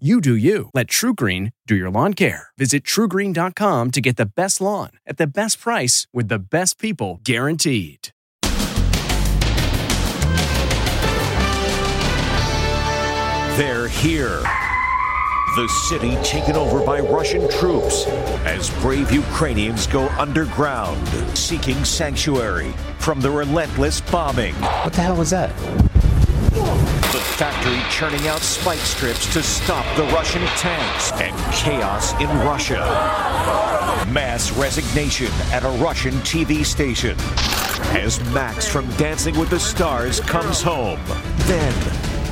You do you. Let TruGreen do your lawn care. Visit trugreen.com to get the best lawn at the best price with the best people guaranteed. They're here. The city taken over by Russian troops as brave Ukrainians go underground seeking sanctuary from the relentless bombing. What the hell was that? The factory churning out spike strips to stop the Russian tanks and chaos in Russia. Mass resignation at a Russian TV station as Max from Dancing with the Stars comes home. Then,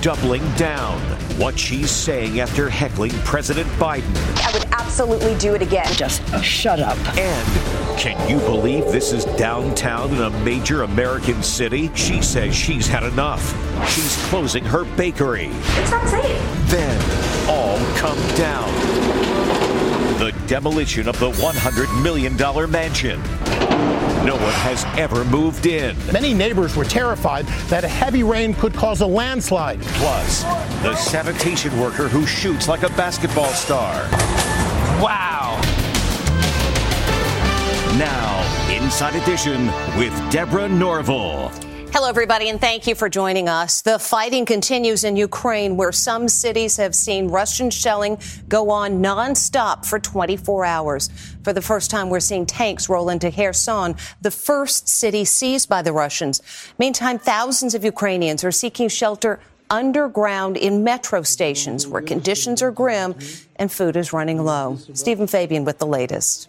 doubling down. What she's saying after heckling President Biden. I would absolutely do it again. Just shut up. And can you believe this is downtown in a major American city? She says she's had enough. She's closing her bakery. It's not safe. Then all come down. The demolition of the $100 million mansion. No one has ever moved in. Many neighbors were terrified that a heavy rain could cause a landslide. Plus, the sanitation worker who shoots like a basketball star. Wow. Now, Inside Edition with Deborah Norville. Hello, everybody, and thank you for joining us. The fighting continues in Ukraine, where some cities have seen Russian shelling go on nonstop for 24 hours. For the first time, we're seeing tanks roll into Kherson, the first city seized by the Russians. Meantime, thousands of Ukrainians are seeking shelter underground in metro stations where conditions are grim and food is running low. Steven Fabian with the latest.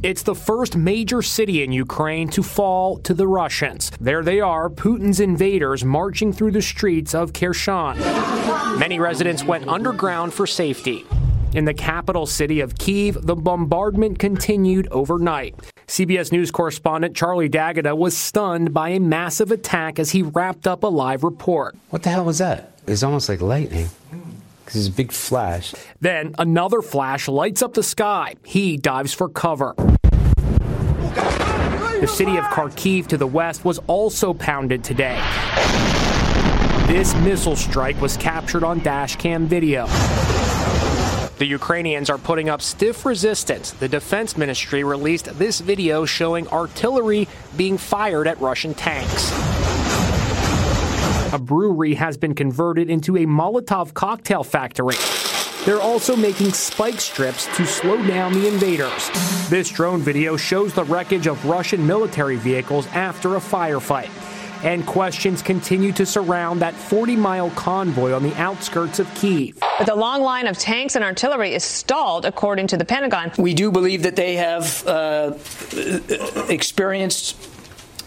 It's the first major city in Ukraine to fall to the Russians. There they are, Putin's invaders marching through the streets of Kherson. Many residents went underground for safety. In the capital city of Kiev, the bombardment continued overnight. CBS News correspondent Charlie D'Agata was stunned by a massive attack as he wrapped up a live report. What the hell was that? It's almost like lightning. Because it's a big flash. Then another flash lights up the sky. He dives for cover. The city of Kharkiv to the west was also pounded today. This missile strike was captured on dashcam video. The Ukrainians are putting up stiff resistance. The defense ministry released this video showing artillery being fired at Russian tanks. A brewery has been converted into a Molotov cocktail factory. They're also making spike strips to slow down the invaders. This drone video shows the wreckage of Russian military vehicles after a firefight. And questions continue to surround that 40 mile convoy on the outskirts of Kiev. But the long line of tanks and artillery is stalled, according to the Pentagon. We do believe that they have uh, experienced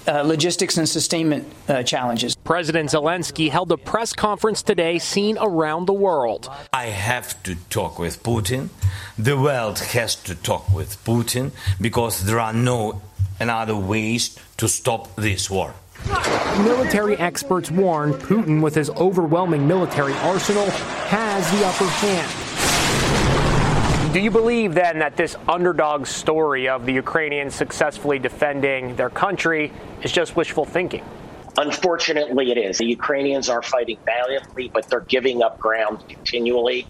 uh, logistics and sustainment uh, challenges. President Zelensky held a press conference today seen around the world. I have to talk with Putin. The world has to talk with Putin because there are no other ways to stop this war. Military experts warn Putin, with his overwhelming military arsenal, has the upper hand. Do you believe then that this underdog story of the Ukrainians successfully defending their country is just wishful thinking? Unfortunately, it is. The Ukrainians are fighting valiantly, but they're giving up ground continually.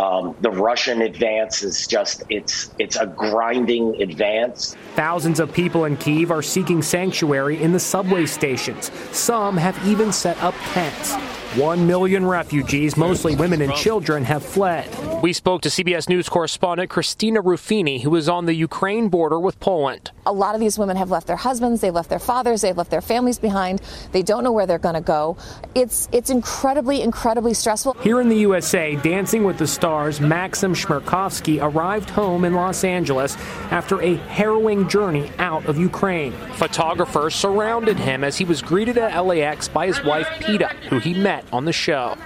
Um, the Russian advance is just it's it's a grinding advance. Thousands of people in Kiev are seeking sanctuary in the subway stations. Some have even set up tents. One million refugees, mostly women and children, have fled. We spoke to CBS News correspondent Christina Ruffini, who is on the Ukraine border with Poland. A lot of these women have left their husbands, they've left their fathers, they've left their families behind. They don't know where they're going to go. It's it's incredibly, incredibly stressful. Here in the USA, Dancing with the Stars, Maxim Chmerkovskiy arrived home in Los Angeles after a harrowing journey out of Ukraine. Photographers surrounded him as he was greeted at LAX by his wife, Peta, who he met on the show.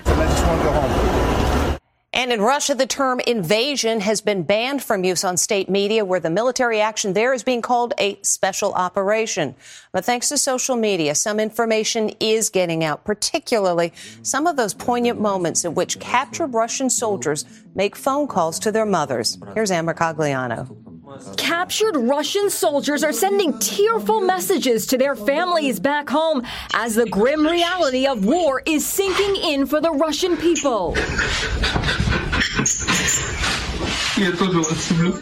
And in Russia, the term invasion has been banned from use on state media, where the military action there is being called a special operation. But thanks to social media, some information is getting out, particularly some of those poignant moments in which captured Russian soldiers make phone calls to their mothers. Here's Ann Mercogliano. Captured Russian soldiers are sending tearful messages to their families back home as the grim reality of war is sinking in for the Russian people.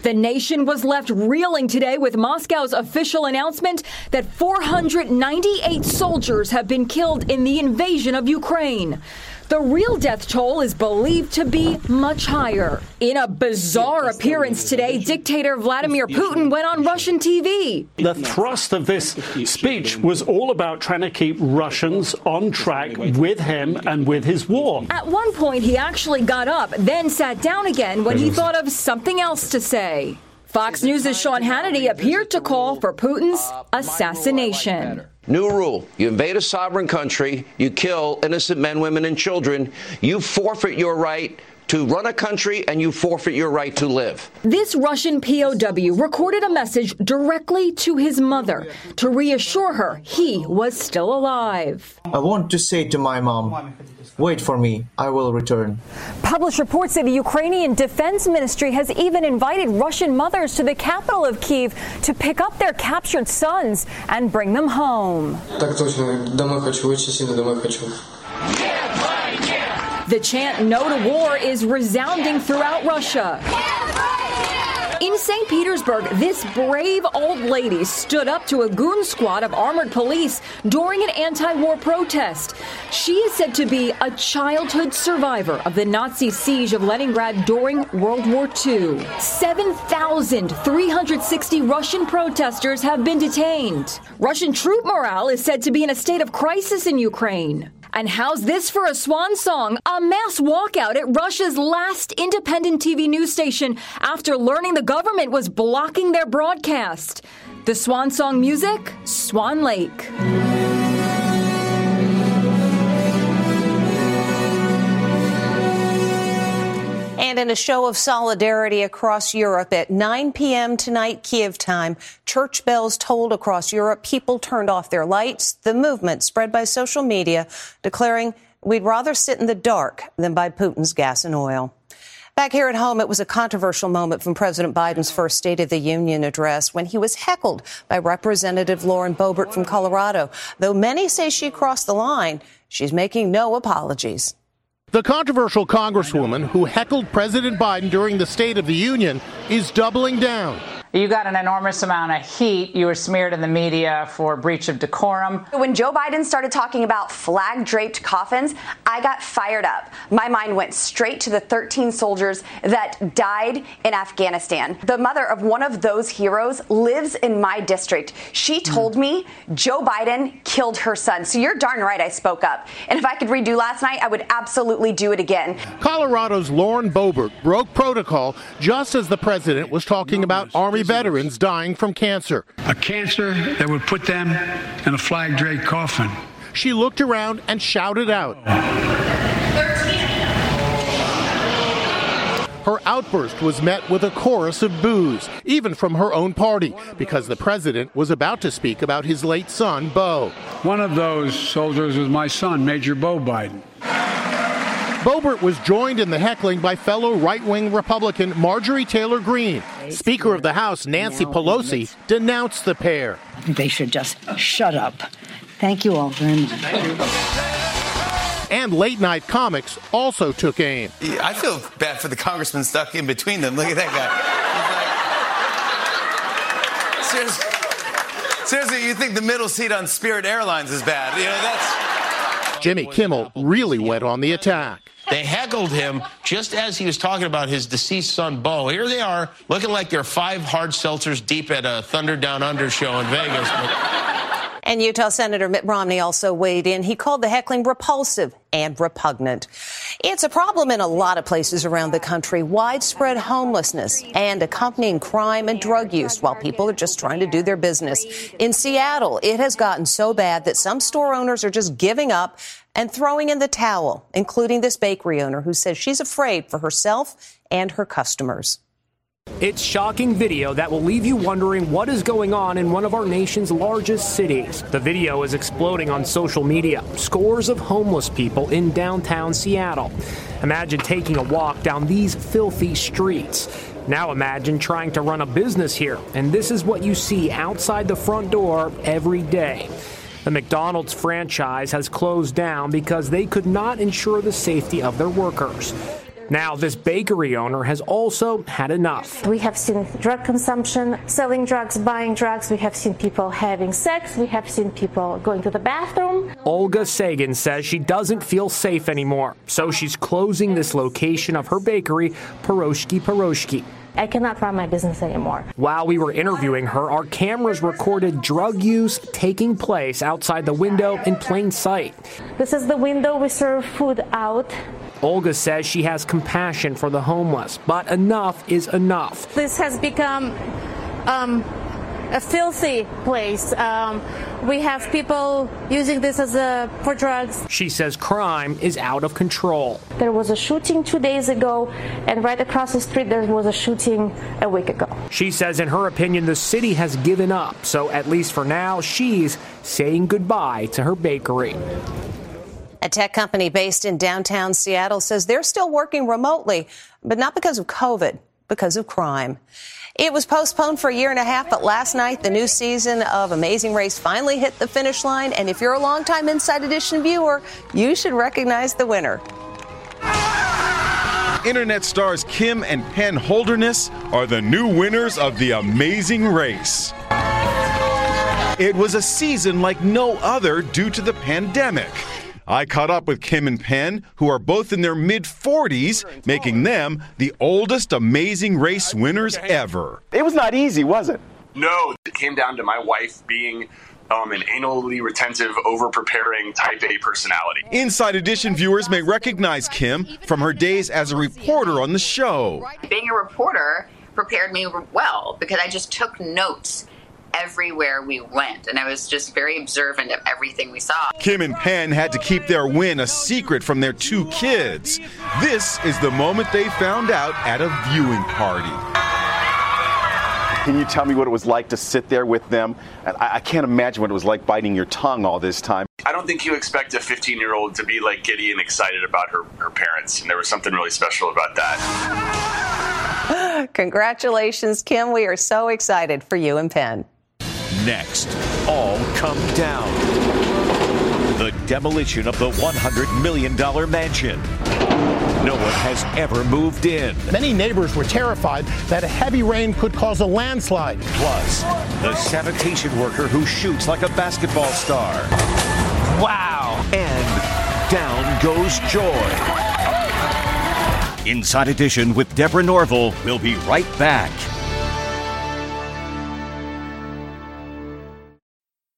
The nation was left reeling today with Moscow's official announcement that 498 soldiers have been killed in the invasion of Ukraine. The real death toll is believed to be much higher. In a bizarre appearance today, dictator Vladimir Putin went on Russian TV. The thrust of this speech was all about trying to keep Russians on track with him and with his war. At one point, he actually got up, then sat down again when he thought of something else to say. Fox News' Sean Hannity appeared to call for Putin's assassination. New rule. You invade a sovereign country, you kill innocent men, women, and children, you forfeit your right to run a country and you forfeit your right to live. This Russian POW recorded a message directly to his mother to reassure her he was still alive. I want to say to my mom, Wait for me, I will return. Published reports that the Ukrainian Defense Ministry has even invited Russian mothers to the capital of Kiev to pick up their captured sons and bring them home. The chant no to war is resounding throughout Russia. In St. Petersburg, this brave old lady stood up to a goon squad of armored police during an anti war protest. She is said to be a childhood survivor of the Nazi siege of Leningrad during World War II. 7,360 Russian protesters have been detained. Russian troop morale is said to be in a state of crisis in Ukraine. And how's this for a swan song? A mass walkout at Russia's last independent TV news station after learning the government was blocking their broadcast. The swan song music? Swan Lake. And in a show of solidarity across Europe at 9 p.m. tonight, Kiev time, church bells tolled across Europe. People turned off their lights. The movement spread by social media declaring we'd rather sit in the dark than buy Putin's gas and oil. Back here at home, it was a controversial moment from President Biden's first State of the Union address when he was heckled by Representative Lauren Boebert from Colorado. Though many say she crossed the line, she's making no apologies. The controversial congresswoman who heckled President Biden during the State of the Union is doubling down. You got an enormous amount of heat. You were smeared in the media for breach of decorum. When Joe Biden started talking about flag draped coffins, I got fired up. My mind went straight to the 13 soldiers that died in Afghanistan. The mother of one of those heroes lives in my district. She hmm. told me Joe Biden killed her son. So you're darn right I spoke up. And if I could redo last night, I would absolutely do it again. Colorado's Lauren Boebert broke protocol just as the president was talking about Army veterans dying from cancer. A cancer that would put them in a flag draped coffin. She looked around and shouted out. Her outburst was met with a chorus of boos, even from her own party, because the president was about to speak about his late son, Bo. One of those soldiers was my son, Major Bo Biden. Boebert was joined in the heckling by fellow right wing Republican Marjorie Taylor Greene. Speaker of the House Nancy Pelosi denounced the pair. They should just shut up. Thank you all very much. And late night comics also took aim. I feel bad for the congressman stuck in between them. Look at that guy. Seriously, seriously, you think the middle seat on Spirit Airlines is bad? You know, that's. Jimmy Kimmel really went on the attack. They heckled him just as he was talking about his deceased son, Bo. Here they are, looking like they're five hard seltzers deep at a Thunder Down Under show in Vegas. And Utah Senator Mitt Romney also weighed in. He called the heckling repulsive and repugnant. It's a problem in a lot of places around the country widespread homelessness and accompanying crime and drug use while people are just trying to do their business. In Seattle, it has gotten so bad that some store owners are just giving up and throwing in the towel, including this bakery owner who says she's afraid for herself and her customers. It's shocking video that will leave you wondering what is going on in one of our nation's largest cities. The video is exploding on social media. Scores of homeless people in downtown Seattle. Imagine taking a walk down these filthy streets. Now imagine trying to run a business here, and this is what you see outside the front door every day. The McDonald's franchise has closed down because they could not ensure the safety of their workers. Now, this bakery owner has also had enough. We have seen drug consumption, selling drugs, buying drugs. We have seen people having sex. We have seen people going to the bathroom. Olga Sagan says she doesn't feel safe anymore, so she's closing this location of her bakery, Piroshki Piroshki. I cannot run my business anymore. While we were interviewing her, our cameras recorded drug use taking place outside the window in plain sight. This is the window we serve food out. Olga says she has compassion for the homeless, but enough is enough. This has become um, a filthy place. Um, we have people using this as a for drugs. She says crime is out of control. There was a shooting two days ago, and right across the street there was a shooting a week ago. She says, in her opinion, the city has given up. So at least for now, she's saying goodbye to her bakery. A tech company based in downtown Seattle says they're still working remotely, but not because of COVID, because of crime. It was postponed for a year and a half, but last night the new season of Amazing Race finally hit the finish line. And if you're a longtime Inside Edition viewer, you should recognize the winner. Internet stars Kim and Penn Holderness are the new winners of the Amazing Race. It was a season like no other due to the pandemic. I caught up with Kim and Penn, who are both in their mid 40s, making them the oldest amazing race winners ever. It was not easy, was it? No, it came down to my wife being um, an anally retentive, over preparing type A personality. Inside Edition viewers may recognize Kim from her days as a reporter on the show. Being a reporter prepared me well because I just took notes everywhere we went, and I was just very observant of everything we saw. Kim and Penn had to keep their win a secret from their two kids. This is the moment they found out at a viewing party. Can you tell me what it was like to sit there with them? And I, I can't imagine what it was like biting your tongue all this time. I don't think you expect a 15 year old to be like giddy and excited about her, her parents, and there was something really special about that. Congratulations, Kim. We are so excited for you and Penn. Next, all come down. The demolition of the $100 million mansion. No one has ever moved in. Many neighbors were terrified that a heavy rain could cause a landslide. Plus, the sanitation worker who shoots like a basketball star. Wow! And down goes joy. Inside Edition with Deborah Norville. We'll be right back.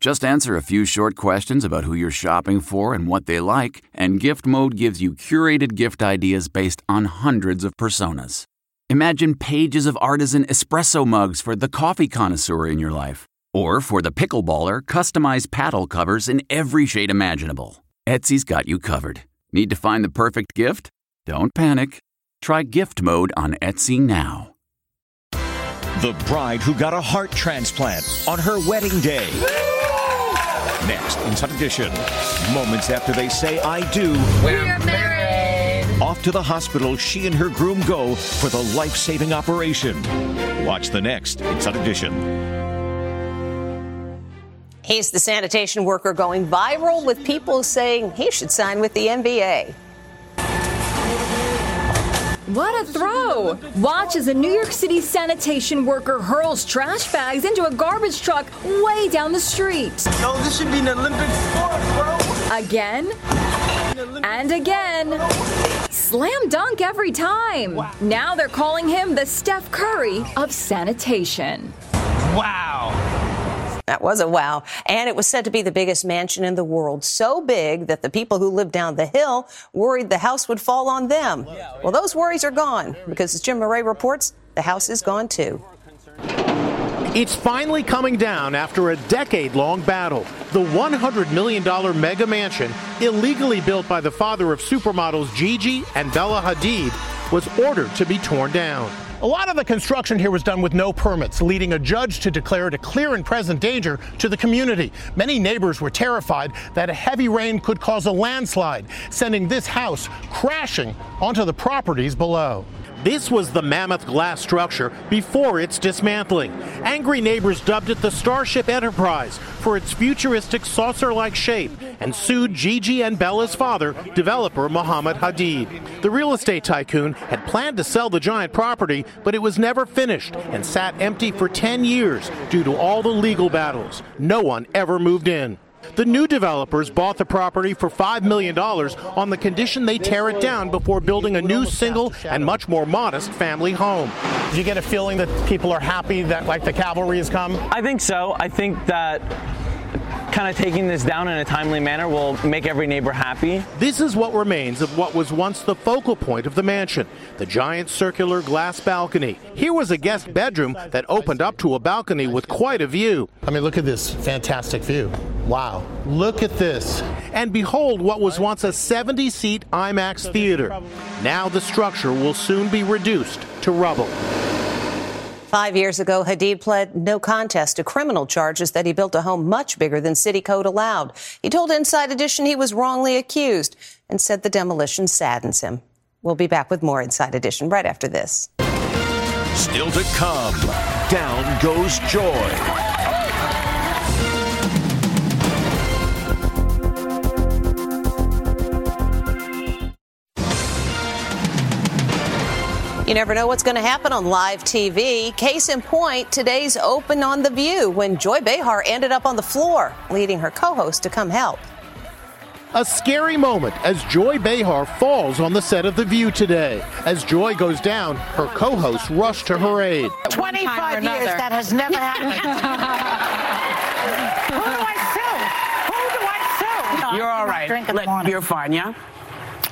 Just answer a few short questions about who you're shopping for and what they like, and Gift Mode gives you curated gift ideas based on hundreds of personas. Imagine pages of artisan espresso mugs for the coffee connoisseur in your life, or for the pickleballer, customized paddle covers in every shade imaginable. Etsy's got you covered. Need to find the perfect gift? Don't panic. Try Gift Mode on Etsy now. The bride who got a heart transplant on her wedding day. Next, in Inside Edition. Moments after they say I do. We're married. Off to the hospital she and her groom go for the life saving operation. Watch the next in Inside Edition. He's the sanitation worker going viral with people saying he should sign with the NBA. What a throw! Watch as a New York City sanitation worker hurls trash bags into a garbage truck way down the street. No, this should be an Olympic sport, bro. Again and again. Slam dunk every time. Now they're calling him the Steph Curry of sanitation. Wow. That was a wow. And it was said to be the biggest mansion in the world. So big that the people who lived down the hill worried the house would fall on them. Well, those worries are gone because as Jim Moret reports, the house is gone too. It's finally coming down after a decade long battle. The $100 million mega mansion, illegally built by the father of supermodels Gigi and Bella Hadid, was ordered to be torn down. A lot of the construction here was done with no permits, leading a judge to declare it a clear and present danger to the community. Many neighbors were terrified that a heavy rain could cause a landslide, sending this house crashing onto the properties below. This was the mammoth glass structure before its dismantling. Angry neighbors dubbed it the Starship Enterprise for its futuristic saucer like shape and sued Gigi and Bella's father, developer Mohammed Hadid. The real estate tycoon had planned to sell the giant property, but it was never finished and sat empty for 10 years due to all the legal battles. No one ever moved in. The new developers bought the property for $5 million on the condition they tear it down before building a new single and much more modest family home. Do you get a feeling that people are happy that like the cavalry has come? I think so. I think that kind of taking this down in a timely manner will make every neighbor happy. This is what remains of what was once the focal point of the mansion the giant circular glass balcony. Here was a guest bedroom that opened up to a balcony with quite a view. I mean, look at this fantastic view. Wow. Look at this. And behold what was once a 70 seat IMAX theater. Now the structure will soon be reduced to rubble. Five years ago, Hadid pled no contest to criminal charges that he built a home much bigger than city code allowed. He told Inside Edition he was wrongly accused and said the demolition saddens him. We'll be back with more Inside Edition right after this. Still to come, down goes Joy. You never know what's going to happen on live TV. Case in point, today's Open on The View when Joy Behar ended up on the floor, leading her co host to come help. A scary moment as Joy Behar falls on the set of The View today. As Joy goes down, her co hosts rush to her aid. 25 years, that has never happened. Who do I sue? Who do I sue? You're all right. Let, you're fine, yeah?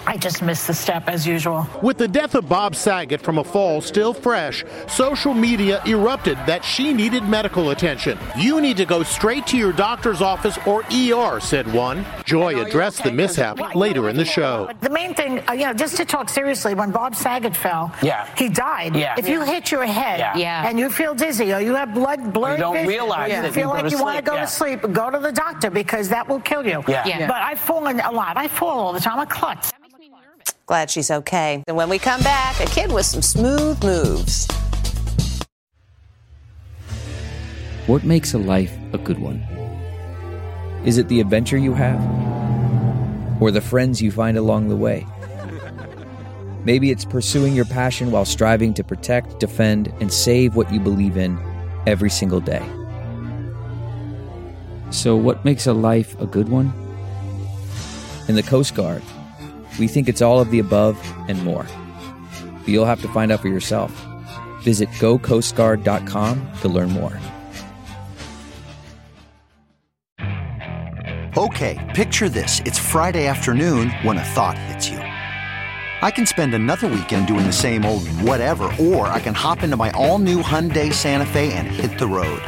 I just missed the step as usual. With the death of Bob Saget from a fall still fresh, social media erupted that she needed medical attention. You need to go straight to your doctor's office or ER, said one. Joy addressed the mishap later in the show. The main thing, uh, you know, just to talk seriously, when Bob Saget fell, yeah. he died. Yeah. If you hit your head yeah. Yeah. and you feel dizzy or you have blood blurred you don't vision, realize you feel you like you want to go yeah. to sleep, go to the doctor because that will kill you. Yeah. Yeah. But I've fallen a lot. I fall all the time. I klutz. Glad she's okay. And when we come back, a kid with some smooth moves. What makes a life a good one? Is it the adventure you have? Or the friends you find along the way? Maybe it's pursuing your passion while striving to protect, defend, and save what you believe in, every single day. So, what makes a life a good one? In the Coast Guard, we think it's all of the above and more. But you'll have to find out for yourself. Visit gocoastguard.com to learn more. Okay, picture this. It's Friday afternoon when a thought hits you. I can spend another weekend doing the same old whatever, or I can hop into my all new Hyundai Santa Fe and hit the road.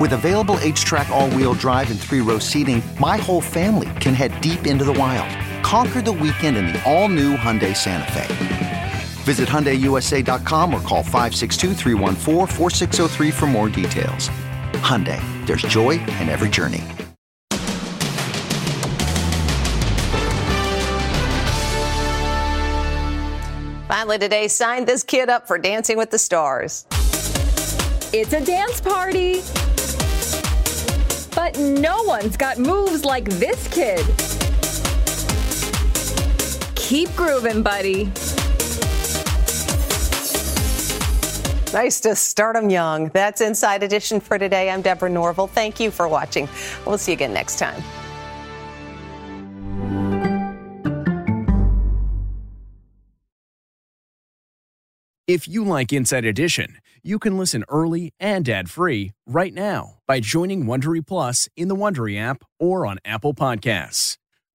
With available HTRAC, all wheel drive, and three row seating, my whole family can head deep into the wild. Conquer the weekend in the all new Hyundai Santa Fe. Visit HyundaiUSA.com or call 562 for more details. Hyundai, there's joy in every journey. Finally today, signed this kid up for Dancing with the Stars. It's a dance party. But no one's got moves like this kid. Keep grooving, buddy. Nice to start them young. That's Inside Edition for today. I'm Deborah Norville. Thank you for watching. We'll see you again next time. If you like Inside Edition, you can listen early and ad-free right now by joining Wondery Plus in the Wondery app or on Apple Podcasts.